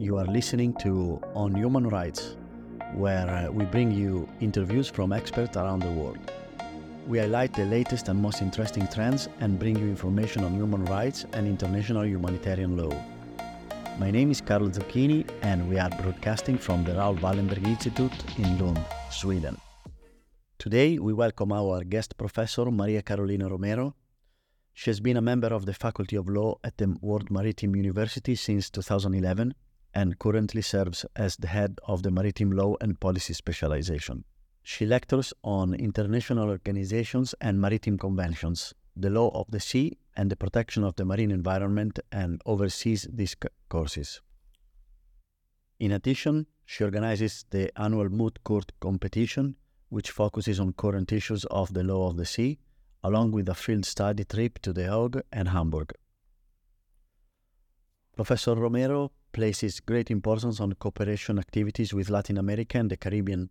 You are listening to On Human Rights, where uh, we bring you interviews from experts around the world. We highlight the latest and most interesting trends and bring you information on human rights and international humanitarian law. My name is Carlo Zucchini, and we are broadcasting from the Raoul Wallenberg Institute in Lund, Sweden. Today, we welcome our guest professor, Maria Carolina Romero. She has been a member of the Faculty of Law at the World Maritime University since 2011 and currently serves as the head of the Maritime Law and Policy Specialization. She lectures on international organizations and maritime conventions, the law of the sea, and the protection of the marine environment, and oversees these courses. In addition, she organizes the annual Moot Court competition which focuses on current issues of the law of the sea, along with a field study trip to The Hague and Hamburg. Professor Romero places great importance on cooperation activities with Latin America and the Caribbean,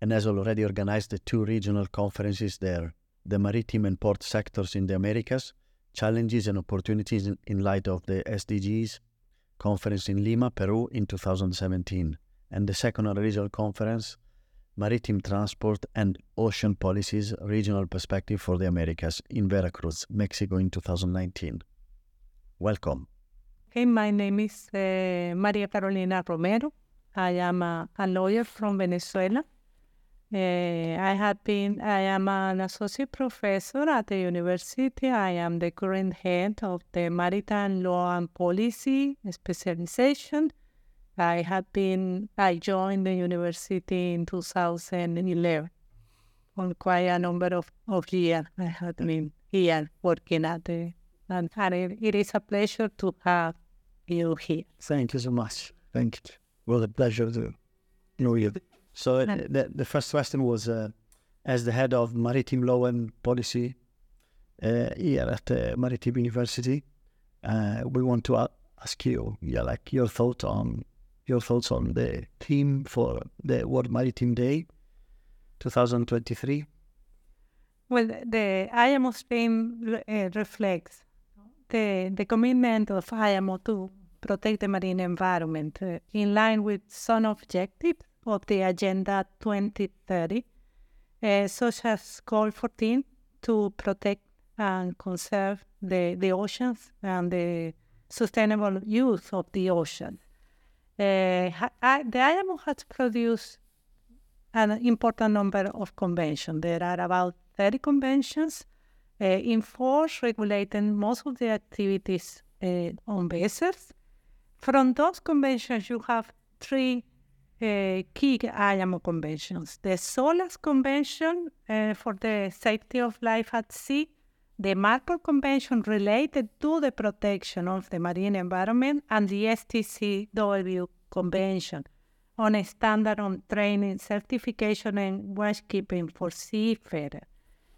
and has already organized the two regional conferences there the maritime and port sectors in the Americas, challenges and opportunities in, in light of the SDGs conference in Lima, Peru in 2017, and the second regional conference Maritime Transport and Ocean Policies Regional Perspective for the Americas in Veracruz, Mexico in 2019. Welcome. Okay, my name is uh, Maria Carolina Romero. I am a, a lawyer from Venezuela. Uh, I have been, I am an associate professor at the university. I am the current head of the Maritime Law and Policy specialization I had been, I joined the university in 2011 for quite a number of, of years. I have been here working at the, and, and it, it is a pleasure to have you here. Thank you so much. Thank you. Well, a pleasure to know you. So uh, the, the first question was, uh, as the head of maritime law and policy uh, here at the Maritime University, uh, we want to ask you, yeah, like your thought on your thoughts on the theme for the World Maritime Day 2023? Well, the IMO theme uh, reflects the, the commitment of IMO to protect the marine environment uh, in line with some objectives of the Agenda 2030, uh, such as Goal 14 to protect and conserve the, the oceans and the sustainable use of the ocean. Uh, I, the IMO has produced an important number of conventions. There are about 30 conventions uh, in force regulating most of the activities uh, on vessels. From those conventions, you have three uh, key IMO conventions. The SOLAS Convention uh, for the safety of life at sea, the MARPOL Convention related to the protection of the marine environment, and the STCW Convention on a standard on training, certification, and watchkeeping for seafarers.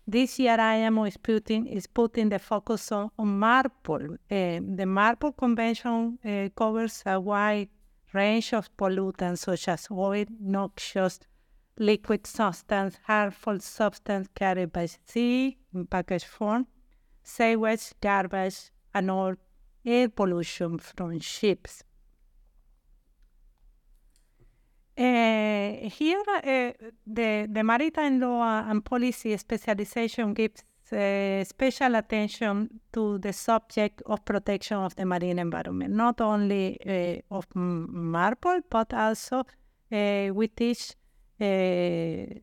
This year, IMO is putting, is putting the focus on, on MARPOL. Uh, the MARPOL Convention uh, covers a wide range of pollutants such as oil, noxious, liquid substance, harmful substance carried by sea in package form, sewage, garbage, and all air pollution from ships. Uh, here, uh, the, the maritime law and policy specialization gives uh, special attention to the subject of protection of the marine environment, not only of MARPOL, but also we teach a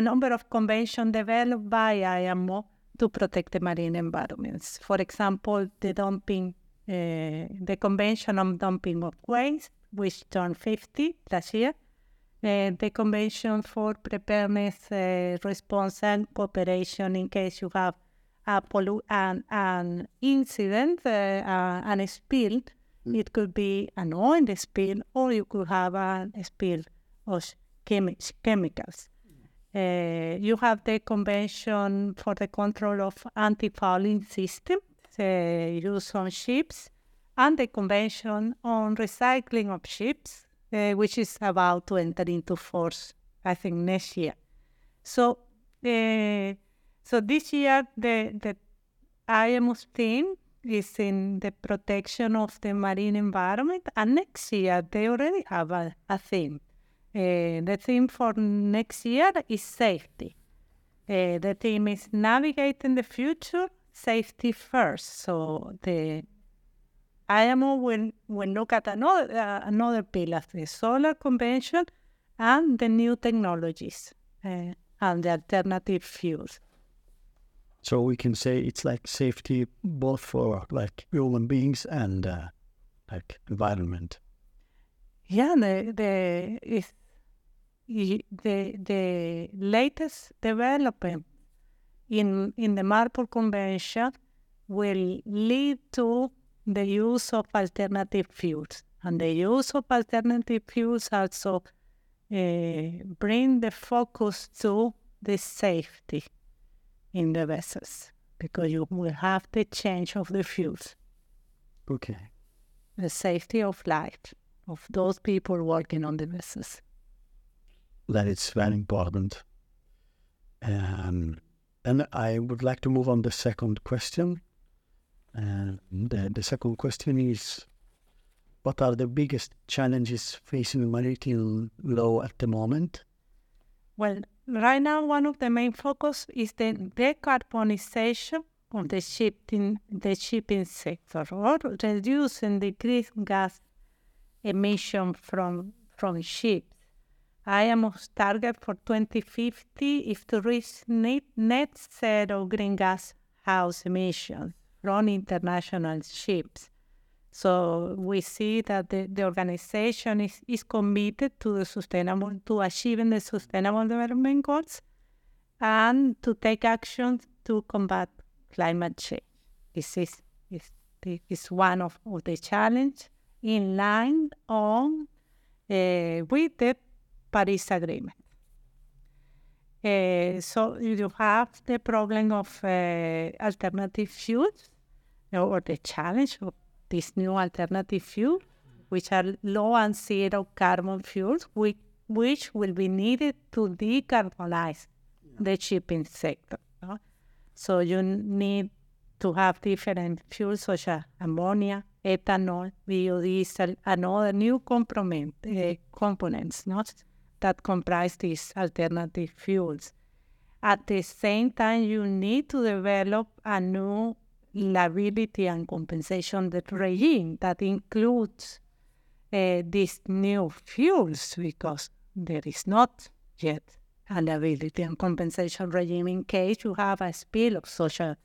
number of conventions developed by IMO to protect the marine environments. For example, the dumping, uh, the Convention on Dumping of Waste, which turned 50 last year. Uh, the Convention for Preparedness, uh, Response and Cooperation in case you have a pollu- an, an incident, uh, an spill. Mm. It could be an oil spill or you could have a spill of chemi- chemicals. Uh, you have the Convention for the Control of Anti-Fouling System uh, used on ships and the Convention on Recycling of Ships, uh, which is about to enter into force, I think, next year. So, uh, so this year, the, the IMO's team is in the protection of the marine environment. And next year, they already have a, a theme. Uh, the theme for next year is safety. Uh, the theme is navigating the future, safety first. So the IMO will, will look at another, uh, another pillar, the SOLAS convention and the new technologies uh, and the alternative fuels. So we can say it's like safety both for like human beings and uh, like environment. Yeah, the the is the the latest development in in the MARPOL Convention will lead to the use of alternative fuels. And the use of alternative fuels also uh, bring the focus to the safety in the vessels because you will have the change of the fuels. Okay. The safety of life of those people working on the vessels. That is very important. Um, and I would like to move on the second question. And the, the second question is what are the biggest challenges facing maritime law at the moment? Well, right now, one of the main focus is the decarbonization of the shipping, the shipping sector, or reducing the greenhouse gas emission from from ships. I IMO's target for 2050 is to reach net, net zero greenhouse emissions from international ships. So we see that the, the organization is, is committed to the sustainable to achieving the sustainable development goals and to take action to combat climate change. This is, is, is one of, of the challenge in line on uh, with the Paris Agreement. Uh, so you have the problem of uh, alternative fuels or the challenge of this new alternative fuel, which are low and zero carbon fuels, which, which will be needed to decarbonize the shipping sector. No? So you need to have different fuels such as ammonia, ethanol, biodiesel, and other new component, uh, components not, that comprise these alternative fuels. At the same time, you need to develop a new liability and compensation regime that includes uh, these new fuels because there is not yet a liability and compensation regime in case you have a spill of such a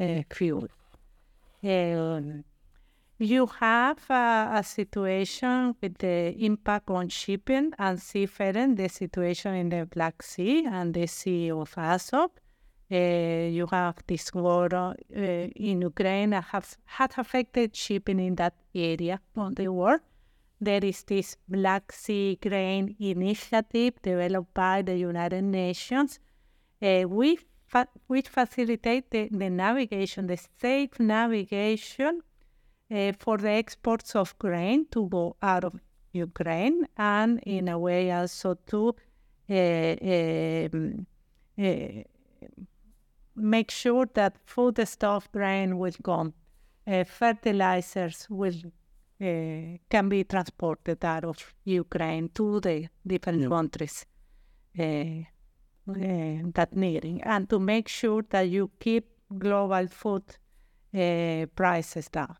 uh, fuel. Um, you have a, a, situation with the impact on shipping and seafaring, the situation in the Black Sea and the Sea of Azov, uh, you have this war uh, in Ukraine that have, had affected shipping in that area of the world. There is this Black Sea Grain Initiative developed by the United Nations, uh, which, fa- which facilitate the, the, navigation, the safe navigation uh, for the exports of grain to go out of Ukraine and in a way also to uh, make sure that foodstuff grain will go. Uh, fertilizers will uh, can be transported out of Ukraine to the different yeah. countries uh, uh, that needing, and to make sure that you keep global food uh, prices down.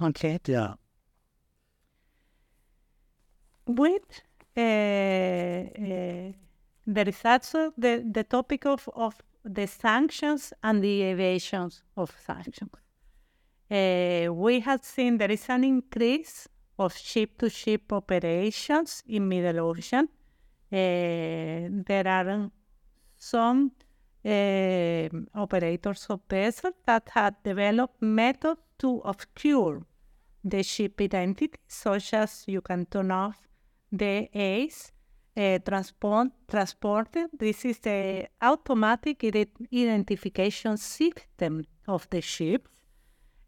Okay. Yeah. With uh, there is also the, the topic of, of the sanctions and the evasions of sanctions. Uh, we have seen there is an increase of ship-to-ship operations in Middle Ocean. Uh, there are some uh, operators of vessels that have developed methods to obscure the ship identity, such as you can turn off the AIS uh, transport, transported. This is the automatic identification system of the ship.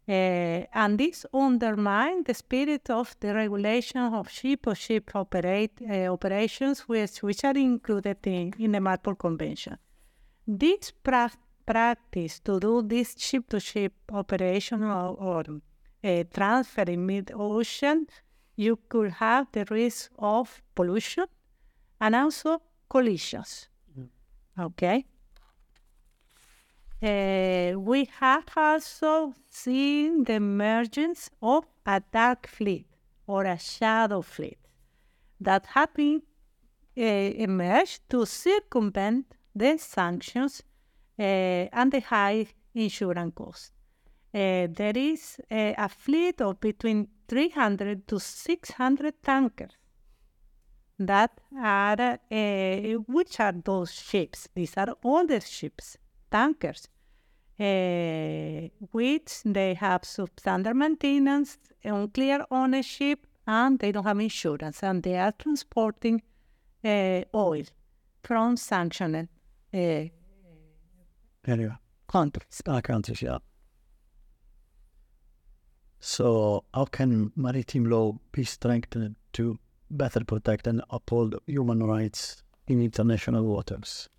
Uh, and this undermines the spirit of the regulation of ship-to-ship operate, uh, operations, which, which are included in, in the MARPOL Convention. This pra- practice to do this ship-to-ship operation or, or uh, transfer in mid-ocean, you could have the risk of pollution and also collisions. Okay. Uh, we have also seen the emergence of a dark fleet or a shadow fleet that have been uh, emerged to circumvent the sanctions uh, and the high insurance costs. Uh, there is uh, a fleet of between 300 to 600 tankers that are, uh, which are those ships? These are older ships, tankers, uh, which they have substandard maintenance, unclear ownership, and they don't have insurance, and they are transporting uh, oil from sanctioned uh, Anyway, countries. our countries, yeah. So, how can maritime law be strengthened to better protect and uphold human rights in international waters?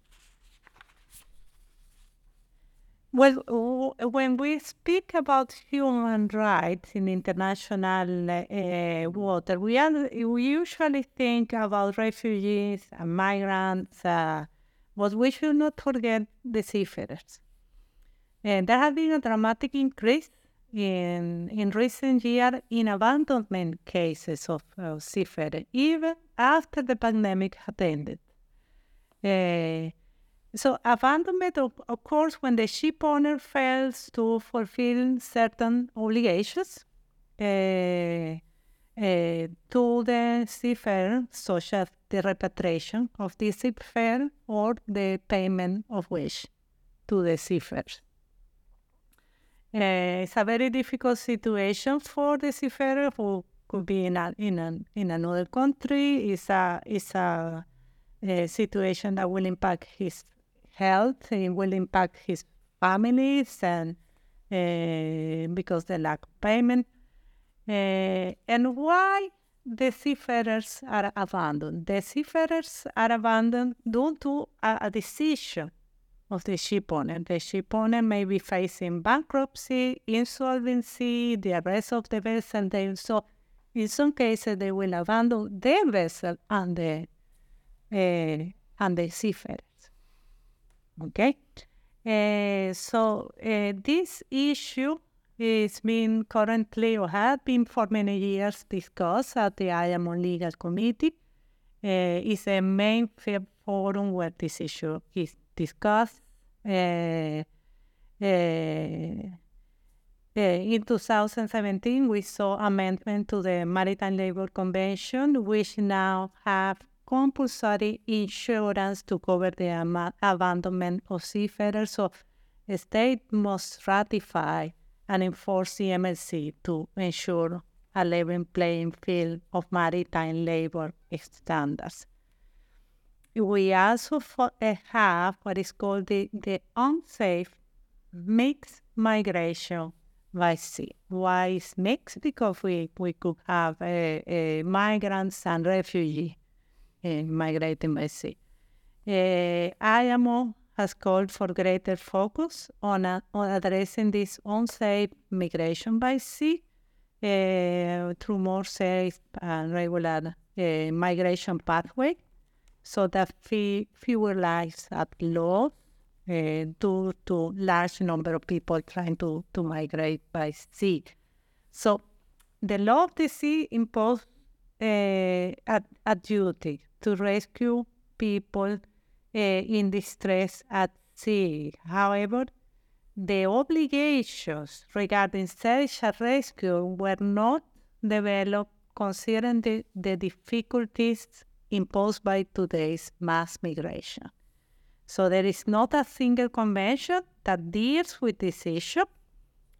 Well, when we speak about human rights in international uh, water, we, are, we usually think about refugees and migrants, uh, but we should not forget the seafarers. And there has been a dramatic increase in in recent years in abandonment cases of uh, seafarers, even after the pandemic had ended. Uh, so abandonment course when the ship owner fails to fulfill certain obligations uh, uh, to the seafarer, such as the repatriation of the seafarer or the payment of wage to the seafarers. Uh, it's a very difficult situation for the seafarer who could be in a, in an in another country. It's a it's a, a situation that will impact his health. It will impact his families and uh, because the lack payment. Uh, and why the seafarers are abandoned? The seafarers are abandoned due to a, a decision of the ship owner. The ship owner may be facing bankruptcy, insolvency, the arrest of the vessel. They, so, in some cases, they will abandon their vessel and the uh, and the seafarers. Okay, uh, so uh, this issue is being currently or has been for many years discussed at the IMO Legal Committee. Uh, is a main forum where this issue is discussed. Uh, uh, in 2017, we saw amendment to the Maritime Labor Convention, which now have compulsory insurance to cover the ama- abandonment of seafarers. So, a state must ratify and enforce the MLC to ensure a level playing field of maritime labor standards. We also uh, have what is called the, the unsafe mixed migration by sea. Why is mixed? Because we, we could have uh, uh, migrants and refugees migrating by sea. IMO has called for greater focus on, uh, on addressing this unsafe migration by sea through more safe and regular migration pathway so that fe- fewer lives are lost uh, due to large number of people trying to, to migrate by sea. So the law of the sea imposed uh, a, a duty to rescue people uh, in distress at sea. However, the obligations regarding search and rescue were not developed considering the, the difficulties imposed by today's mass migration. So there is not a single convention that deals with this issue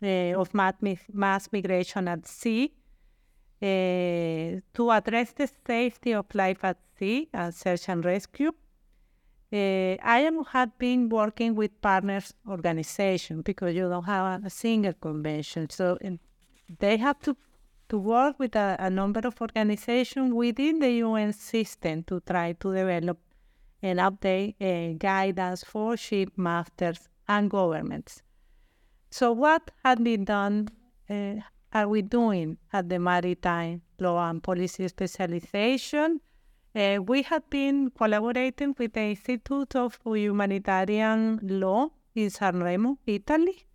uh, of mass migration at sea uh, to address the safety of life at sea and search and rescue. Uh, IMO had been working with partners organizations because you don't have a single convention. So they have to, to work with a, a number of organizations within the UN system to try to develop and update uh, guidance for ship masters and governments. So, what has been done? Uh, are we doing at the Maritime Law and Policy Specialization? Uh, we have been collaborating with the Institute of Humanitarian Law in Sanremo, Italy.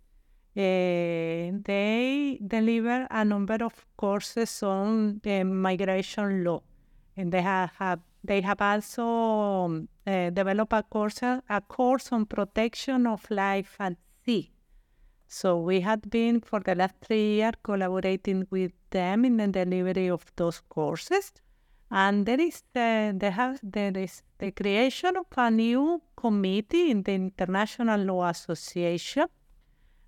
Uh, they deliver a number of courses on uh, migration law, and they have, have they have also uh, developed a course a course on protection of life at sea. So we had been for the last three years collaborating with them in the delivery of those courses. And there is the, they have, there is the creation of a new committee in the International Law Association.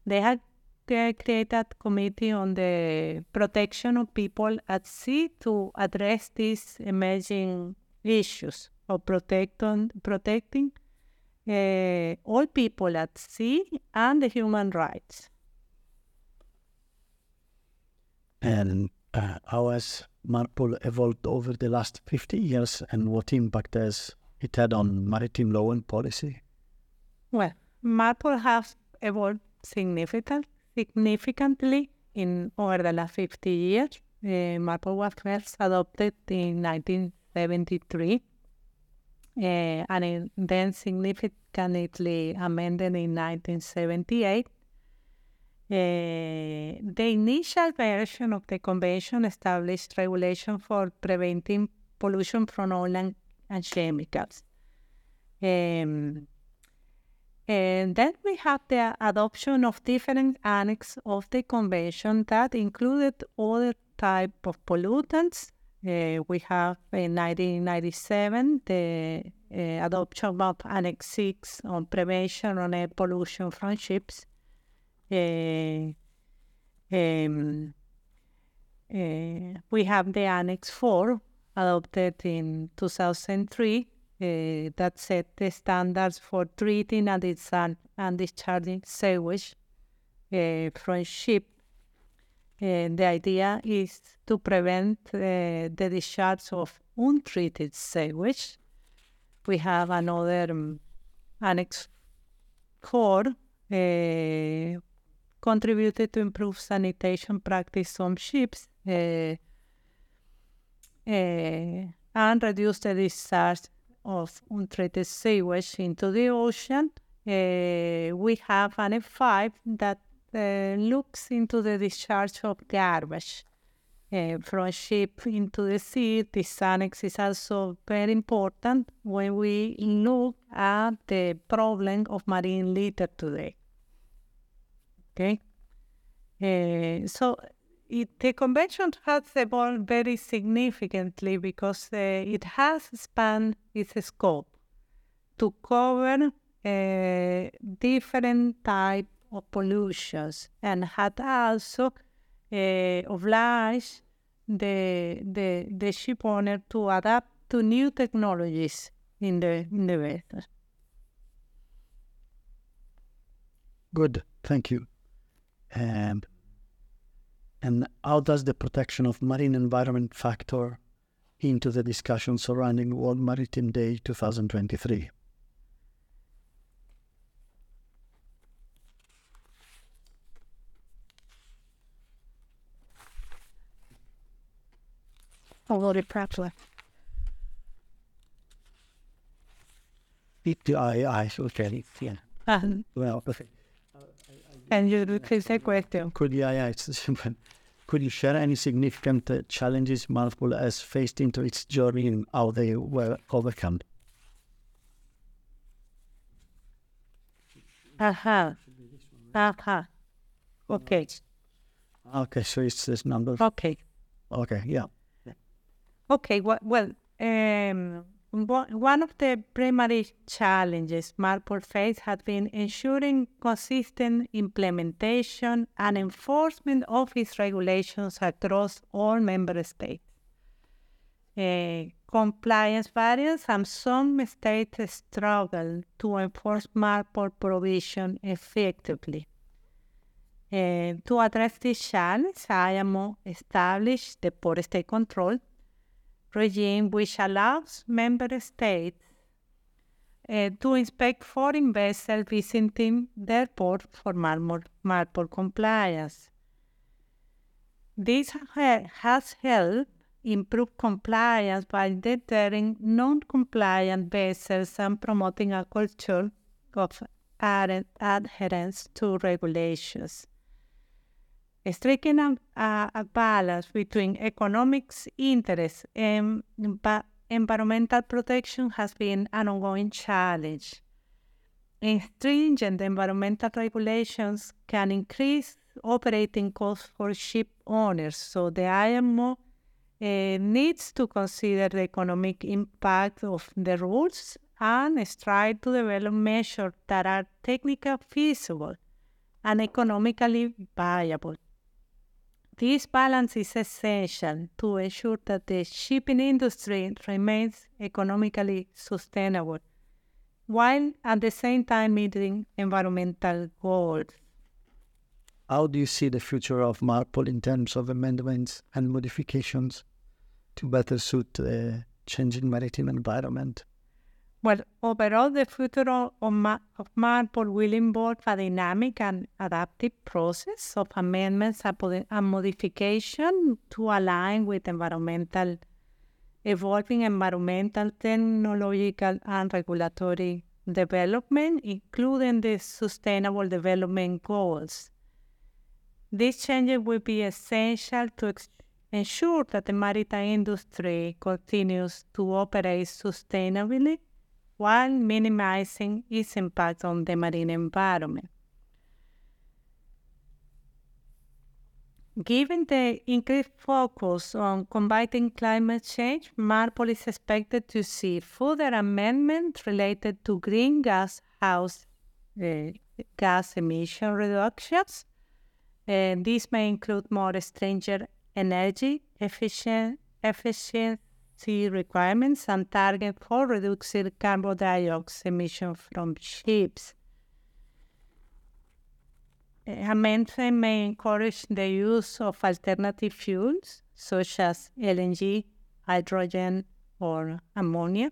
They have created a committee on the protection of people at sea to address these emerging issues of protect on, protecting uh, all people at sea and the human rights. And uh, how has MARPOL evolved over the last 50 years and what impact has it had on maritime law and policy? Well, MARPOL has evolved significant, significantly in over the last 50 years. Uh, MARPOL was first adopted in 1973 uh, and then significantly amended in 1978. Uh, the initial version of the convention established regulation for preventing pollution from oil and, and chemicals. Um, and then we have the adoption of different annexes of the convention that included other type of pollutants. Uh, we have in 1997 the uh, adoption of Annex 6 on prevention on air pollution from ships. Uh, um, uh, we have the Annex 4 adopted in 2003 uh, that set the standards for treating and, dis- and discharging sewage uh, from ship. the idea is to prevent the discharge of untreated sewage. We have another um, Annex 4 uh, contributed to improve sanitation practice on ships uh, uh, and reduce the discharge of untreated sewage into the ocean. we have Annex 5 that looks into the discharge of garbage uh, from ship into the sea. This annex is also very important when we look at the problem of marine litter today. Okay, uh, so it, the convention has evolved very significantly because uh, it has expanded its scope to cover uh, different type of pollutions and had also uh, obliged the, the, the ship owner to adapt to new technologies in the, in the vessel. Good, thank you. And and how does the protection of marine environment factor into the discussion surrounding World Maritime Day 2023? Loaded properly. I, I, okay, yeah. Um, Well, okay. And you repeat the question. Could yeah, yeah, it's simple. Could you share any significant uh, challenges Marpol has faced into its journey and how they were overcome? Aha. Uh-huh. Aha. Uh-huh. Okay. Okay, so it's this number. Okay. Okay, yeah. Okay. Well, well um, one of the primary challenges Marpol faced has been ensuring consistent implementation and enforcement of its regulations across all member states. Uh, compliance varies and some states struggle to enforce Marpol provision effectively. Uh, to address this challenge, IMO established the Port State Control regime which allows member states uh, to inspect foreign vessels visiting their port for MARPOL, MARPOL compliance. This ha- has helped improve compliance by deterring non-compliant vessels and promoting a culture of adherence to regulations. Striking a, a, a balance between economic interests and environmental protection has been an ongoing challenge. Stringent environmental regulations can increase operating costs for ship owners, so the IMO uh, needs to consider the economic impact of the rules and strive to develop measures that are technically feasible and economically viable. This balance is essential to ensure that the shipping industry remains economically sustainable, while at the same time meeting environmental goals. How do you see the future of MARPOL in terms of amendments and modifications to better suit the changing maritime environment? Well, overall, the future of, of MARPOL will involve a dynamic and adaptive process of amendments and modification to align with environmental, evolving environmental, technological, and regulatory development, including the Sustainable Development Goals. These changes will be essential to ensure that the maritime industry continues to operate sustainably while minimizing its impact on the marine environment. Given the increased focus on combating climate change, MARPOL is expected to see further amendments related to greenhouse house uh, gas emission reductions. Uh, these may include more stringent energy efficient, efficient requirements and target for reducing carbon dioxide emissions from ships. Amendment may encourage the use of alternative fuels such as LNG, hydrogen, or ammonia,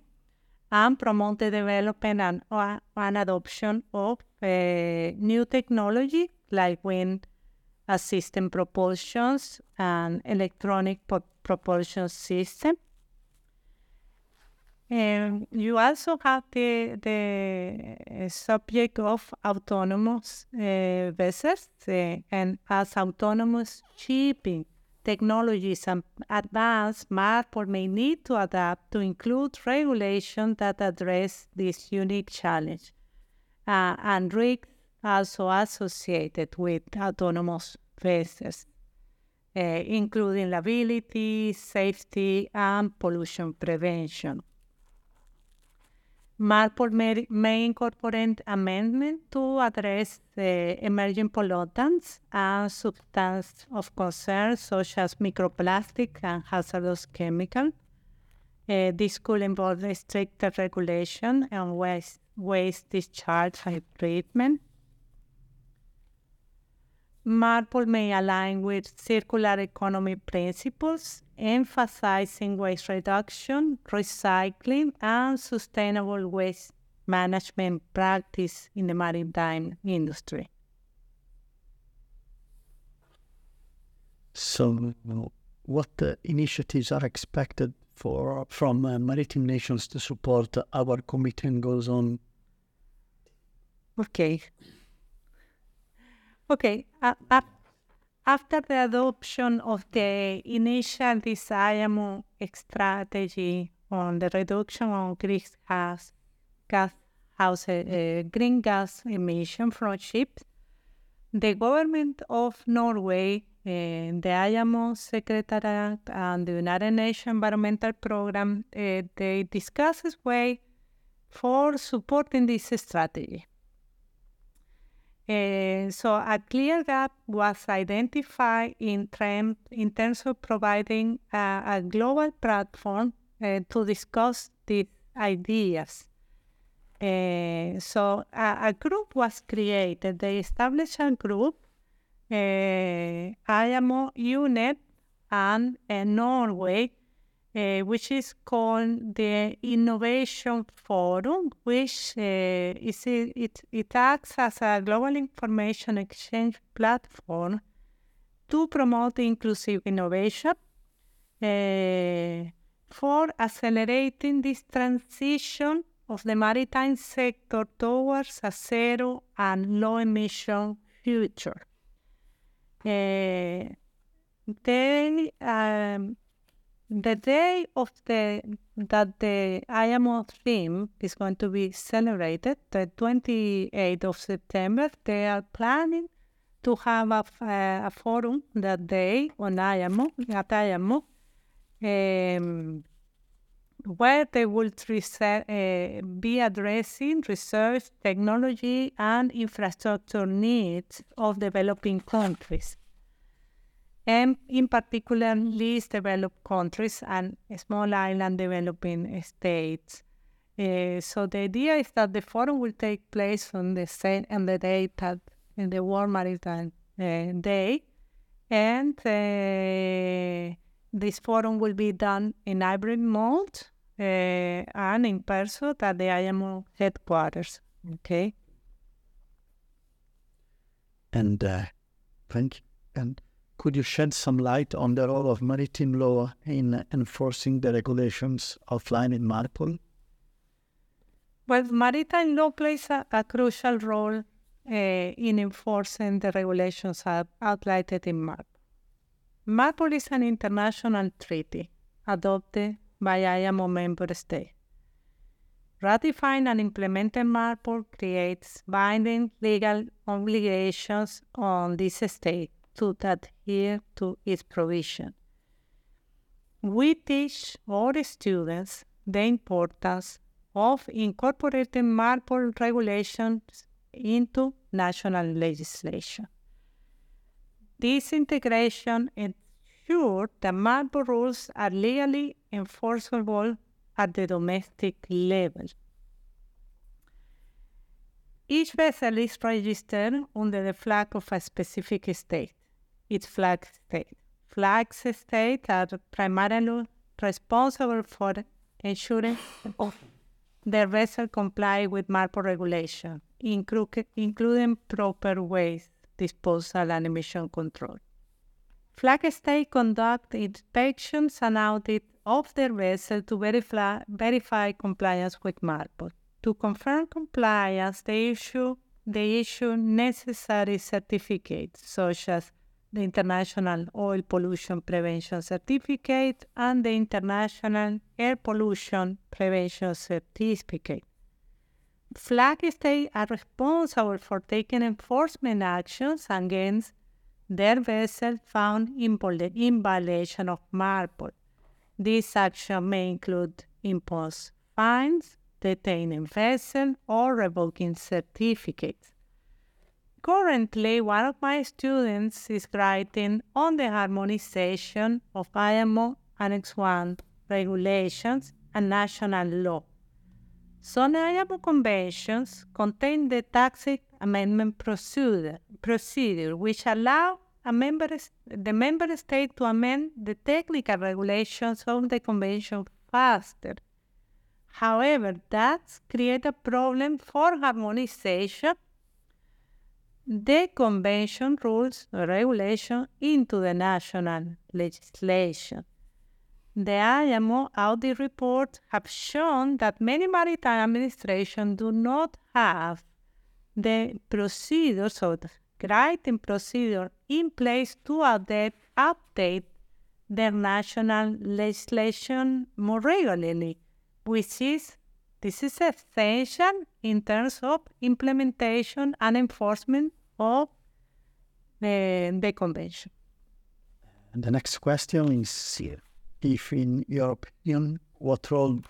and promote the development and, uh, adoption of uh, new technology like wind assisted propulsions and electronic propulsion system you also have the, the subject of autonomous uh, vessels, uh, and as autonomous shipping technologies and advance, MARPOL may need to adapt to include regulations that address this unique challenge uh, and risks also associated with autonomous vessels, uh, including liability, safety, and pollution prevention. May, incorporate amendments to address the emerging pollutants and substances of concern such as microplastic and hazardous chemicals. Uh, this could involve stricter regulation and waste, waste discharge and treatment. MARPOL may align with circular economy principles emphasizing waste reduction, recycling, and sustainable waste management practice in the maritime industry. So, what uh, initiatives are expected for from uh, maritime nations to support our commitment goes on? Okay. Okay. Uh, after the adoption of the initial IMO strategy on the reduction of greenhouse gas, house, uh, green gas emission from ships, the government of Norway, uh, the IMO Secretariat, and the United Nations Environmental Program, uh, they discussed way for supporting this strategy. Uh, so a clear gap was identified in, in terms of providing a, a global platform uh, to discuss these ideas. Uh, so a, a, group was created. They established a group, IMO UNEP and Norway, uh, which is called the Innovation Forum, which uh, is it, it acts as a global information exchange platform to promote inclusive innovation uh, for accelerating this transition of the maritime sector towards a zero and low emission future. They um, the day of the that the IMO theme is going to be celebrated, the 28th of September, they are planning to have a, a, forum that day on IMO, at IMO, um, where they will uh, be addressing research, technology, and infrastructure needs of developing countries and in particular least developed countries and small island developing states. Uh, so the idea is that the forum will take place on the same on the date that in the World Maritime uh, Day, and uh, this forum will be done in hybrid mode and in person at the IMO headquarters. Okay. And uh, thank you. And could you shed some light on the role of maritime law in enforcing the regulations outlined in MARPOL? Well, maritime law plays a, a crucial role uh, in enforcing the regulations outlined in MARPOL. MARPOL is an international treaty adopted by IMO member states. Ratifying and implementing MARPOL creates binding legal obligations on this state to adhere to its provision. We teach our students the importance of incorporating MARPOL regulations into national legislation. This integration ensures that MARPOL rules are legally enforceable at the domestic level. Each vessel is registered under the flag of a specific state its flag state. Flag states are primarily responsible for ensuring the vessel comply with MARPOL regulation, including proper waste disposal and emission control. Flag state conduct inspections and audit of their vessel to verify, verify compliance with MARPOL. To confirm compliance, they issue, they issue necessary certificates such as the International Oil Pollution Prevention Certificate and the International Air Pollution Prevention Certificate. Flag states are responsible for taking enforcement actions against their vessels found in, in violation of MARPOL. This action may include imposed fines, detaining vessels, or revoking certificates. Currently, one of my students is writing on the harmonization of IMO Annex 1 regulations and national law. Some IMO conventions contain the tacit amendment procedure, procedure which allow member, the member state to amend the technical regulations of the convention faster. However, that creates a problem for harmonization the convention rules or regulation into the national legislation. The IMO audit reports have shown that many maritime administrations do not have the procedures or the writing procedure in place to adapt, update their national legislation more regularly, which is this is essential in terms of implementation and enforcement of the, the convention. And the next question is if, in your opinion, what role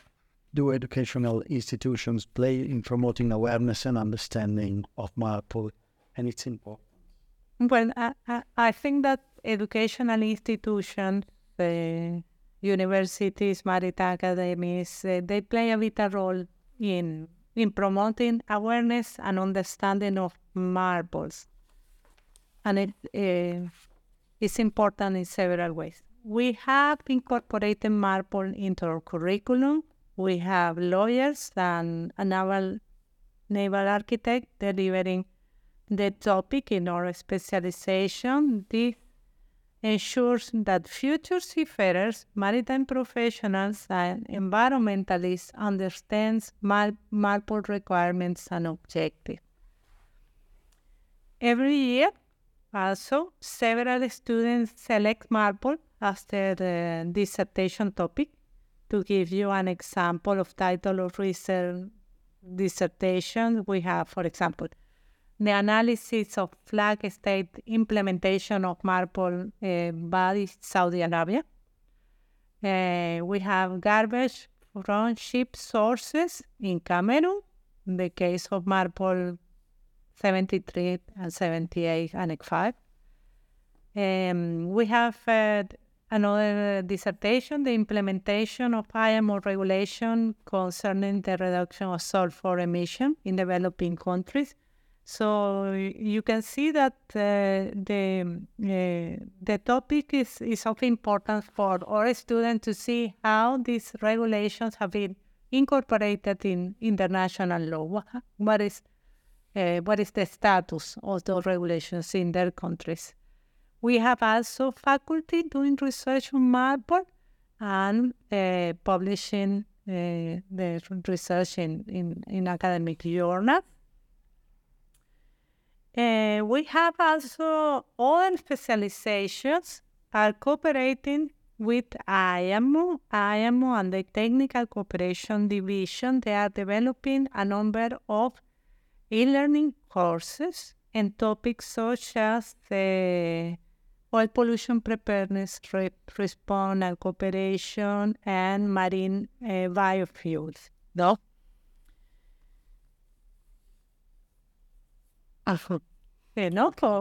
do educational institutions play in promoting awareness and understanding of MARPOL and its importance? Well, I, I, think that educational institutions, uh, universities, maritime academies, uh, they play a vital role in in promoting awareness and understanding of MARPOLs, and it uh, is important in several ways. we have incorporated Marpol into our curriculum. We have lawyers and a naval, naval architect delivering the topic in our specialization. This ensures that future seafarers, maritime professionals, and environmentalists understand Mar- Marpol requirements and objectives. Every year, also, several students select Marpol as their uh, dissertation topic. To give you an example of title of research dissertation, we have, for example, the analysis of flag state implementation of Marpol uh, by Saudi Arabia. Uh, we have garbage from ship sources in Cameroon, in the case of Marpol 73 and 78 Annex 5. Um, we have uh, another dissertation, the implementation of IMO regulation concerning the reduction of sulfur emission in developing countries. So you can see that uh, the uh, the topic is, is of importance for our students to see how these regulations have been incorporated in international law. What is uh, what is the status of those regulations in their countries? We have also faculty doing research on Marpol and uh, publishing the research in, in, in academic journals. Uh, we have also other specializations are cooperating with IMO. IMO and the Technical Cooperation Division, they are developing a number of e-learning courses and topics such as the oil pollution preparedness, re- response and cooperation, and marine uh, biofuels. Uh, so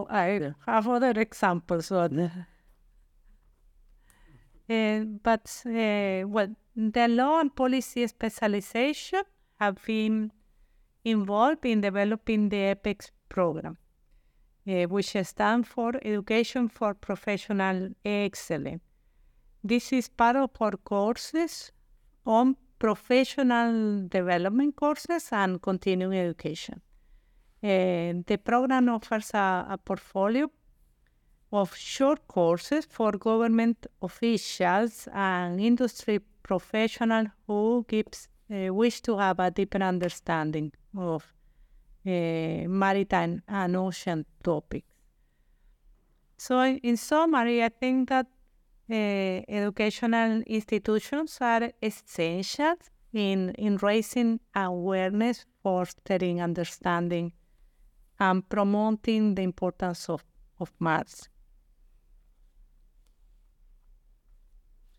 I have other examples. But, uh, but uh, well, the law and policy specialization have been involved in developing the EPEX program, uh, which stands for Education for Professional Excellence. This is part of our courses on professional development courses and continuing education. The program offers a, a portfolio of short courses for government officials and industry professionals who gives uh, wish to have a deeper understanding of uh, maritime and ocean topics. So, in summary, I think that uh, educational institutions are essential in, in raising awareness, fostering understanding, and promoting the importance of, of maths.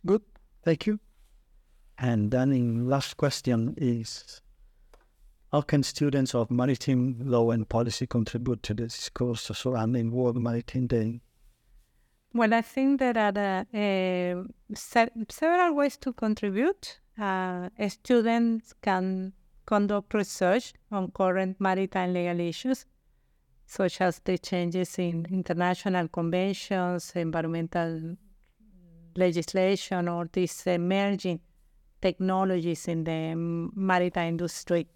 Good, thank you. And then in last question is, how can students of maritime law and policy contribute to the discourse surrounding World Maritime Day? Well, I think there are uh, se- several ways to contribute. Uh, students can conduct research on current maritime legal issues, such as the changes in international conventions, environmental legislation, or these emerging technologies in the maritime industry.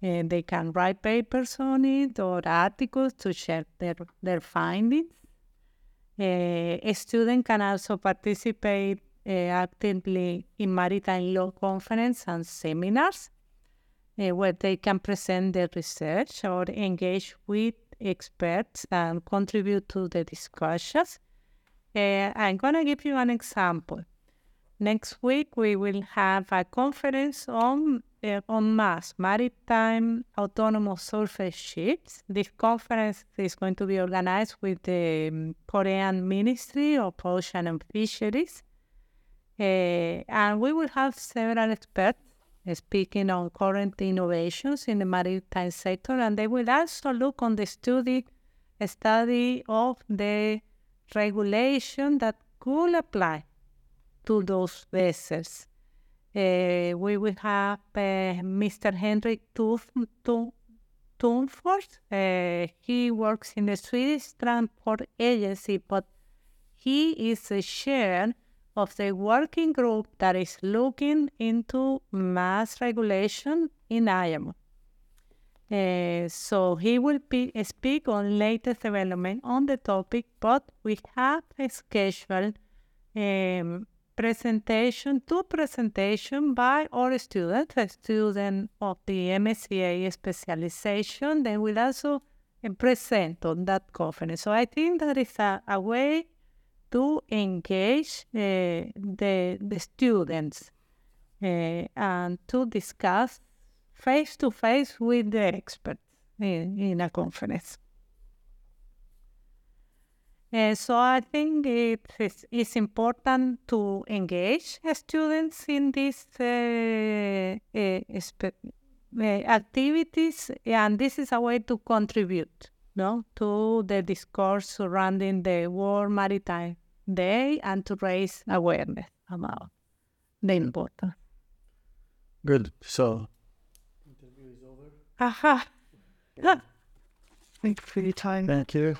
And they can write papers on it or articles to share their, their findings. Uh, a student can also participate uh, actively in maritime law conference and seminars uh, where they can present their research or engage with experts and contribute to the discussions. I'm going to give you an example. Next week, we will have a conference on uh, on MASS, Maritime Autonomous Surface Ships. This conference is going to be organized with the um, Korean Ministry of Ocean and Fisheries. Uh, and we will have several experts speaking on current innovations in the maritime sector, and they will also look on the study study of the regulation that could apply to those vessels. Uh, we will have uh, Mr. Henrik Tunfors. Uh, he works in the Swedish Transport Agency, but he is a chair of the working group that is looking into MASS regulation in IMO. Uh, so he will be, speak on latest development on the topic, but we have a scheduled um, presentation, two presentation by our students, a student of the MSEA specialization. They will also uh, present on that conference. So I think that is a, a way to engage uh, the, the students uh, and to discuss face to face with the experts in, in a conference. Uh, so I think it is important to engage students in these uh, uh, activities, and this is a way to contribute no, to the discourse surrounding the World Maritime Day and to raise awareness about the importance. Good. So interview is over. Aha. Thank you for your time. Thank you.